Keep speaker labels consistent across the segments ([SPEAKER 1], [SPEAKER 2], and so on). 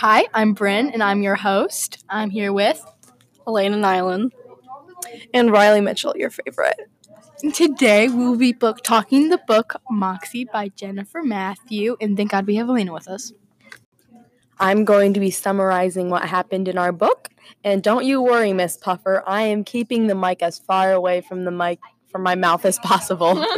[SPEAKER 1] Hi, I'm Bryn, and I'm your host. I'm here with
[SPEAKER 2] Elena Nyland and Riley Mitchell, your favorite.
[SPEAKER 1] Today we will be book talking the book Moxie by Jennifer Mathieu, and thank God we have Elena with us.
[SPEAKER 3] I'm going to be summarizing what happened in our book, and don't you worry, Miss Puffer. I am keeping the mic as far away from the mic from my mouth as possible.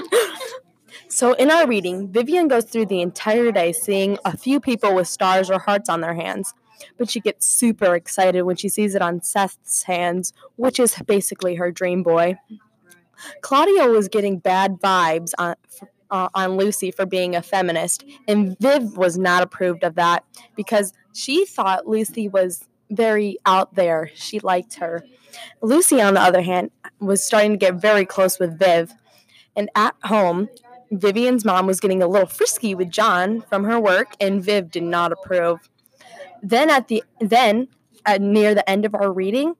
[SPEAKER 3] so, in our reading, Vivian goes through the entire day seeing a few people with stars or hearts on their hands, but she gets super excited when she sees it on Seth's hands, which is basically her dream boy. Claudia was getting bad vibes on, uh, on Lucy for being a feminist, and Viv was not approved of that because she thought Lucy was very out there. She liked her. Lucy, on the other hand, was starting to get very close with Viv. And at home, Vivian's mom was getting a little frisky with John from her work, and Viv did not approve. Then at the then at near the end of our reading,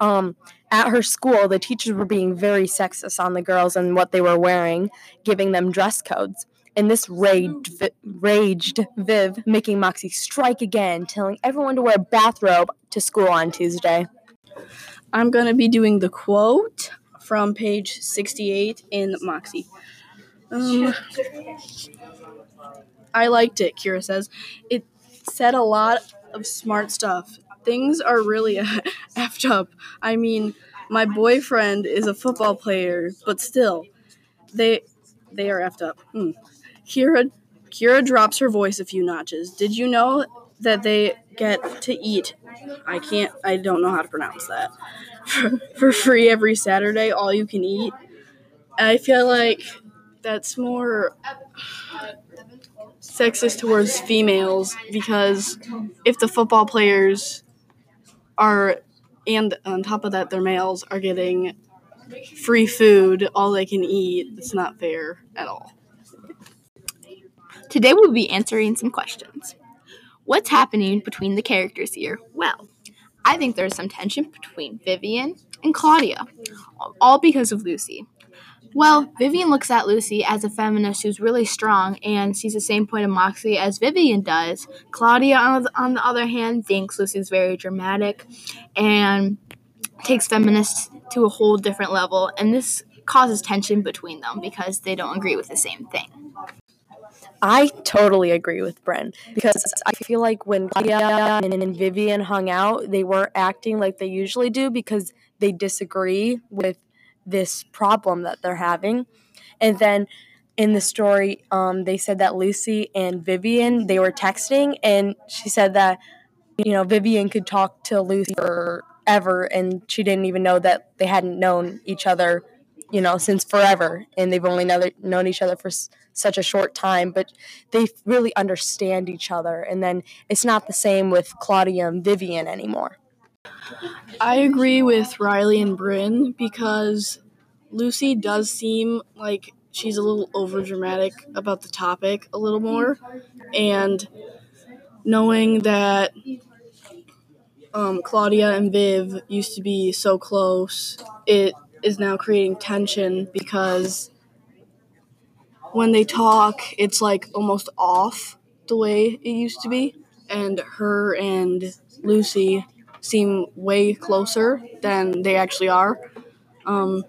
[SPEAKER 3] um, at her school, the teachers were being very sexist on the girls and what they were wearing, giving them dress codes. And this raged, raged Viv, making Moxie strike again, telling everyone to wear a bathrobe to school on Tuesday.
[SPEAKER 2] I'm going to be doing the quote from page 68 in Moxie. Um, I liked it, Kiera says. It said a lot of smart stuff things are really effed up. I mean, my boyfriend is a football player, but still, they they are effed up. Hmm. Kiera Kiera drops her voice a few notches. Did you know that they get to eat? I can't. I don't know how to pronounce that. For, for free every Saturday, all you can eat. I feel like that's more sexist towards females because if the football players are and on top of that their males are getting free food all they can eat it's not fair at all.
[SPEAKER 1] Today we'll be answering some questions. What's happening between the characters here? Well i think there's some tension between vivian and claudia all because of lucy well, Vivian looks at Lucy as a feminist who's really strong and sees the same point of Moxie as Vivian does. Claudia, on the, other hand, thinks Lucy's very dramatic and takes feminists to a whole different level, and this causes tension between them because they don't agree with the same thing.
[SPEAKER 3] I totally agree with Bren because I feel like when Claudia and Vivian hung out, they weren't acting like they usually do because they disagree with this problem that they're having. And then in the story, um, they said that Lucy and Vivian they were texting, and she said that you know Vivian could talk to Lucy forever, and she didn't even know that they hadn't known each other, you know, since forever, and they've only known each other for s- such a short time, but they really understand each other. And then it's not the same with Claudia and Vivian anymore.
[SPEAKER 2] I agree with Riley and Bryn because Lucy does seem like she's a little over dramatic about the topic a little more. And knowing that um, Claudia and Viv used to be so close, it is now creating tension because when they talk, it's like almost off the way it used to be. And her and Lucy seem way closer than they actually are. Um,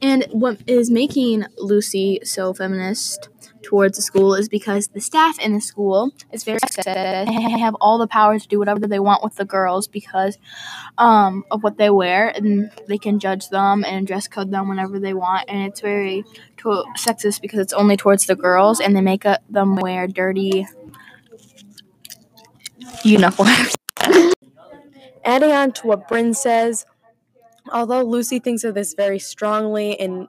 [SPEAKER 1] and what is making Lucy so feminist towards the school is because the staff in the school is very sexist. They have all the power to do whatever they want with the girls because um, of what they wear, and they can judge them and dress code them whenever they want. And it's very to- sexist because it's only towards the girls, and they make them wear dirty uniforms.
[SPEAKER 3] Adding on to what Bryn says, although Lucy thinks of this very strongly, and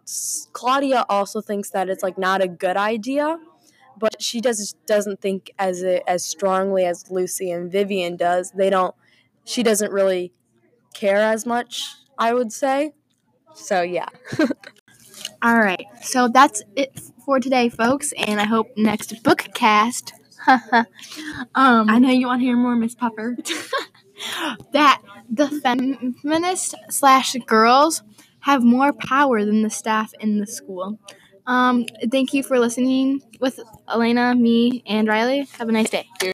[SPEAKER 3] Claudia also thinks that it's like not a good idea, but she does doesn't think as a, as strongly as Lucy and Vivian does. They don't. She doesn't really care as much. I would say. So yeah.
[SPEAKER 1] All right. So that's it for today, folks, and I hope next book cast. um,
[SPEAKER 2] I know you want to hear more, Miss Puffer.
[SPEAKER 1] that the feminist slash girls have more power than the staff in the school. Um, thank you for listening with Elena, me, and Riley. Have a nice day.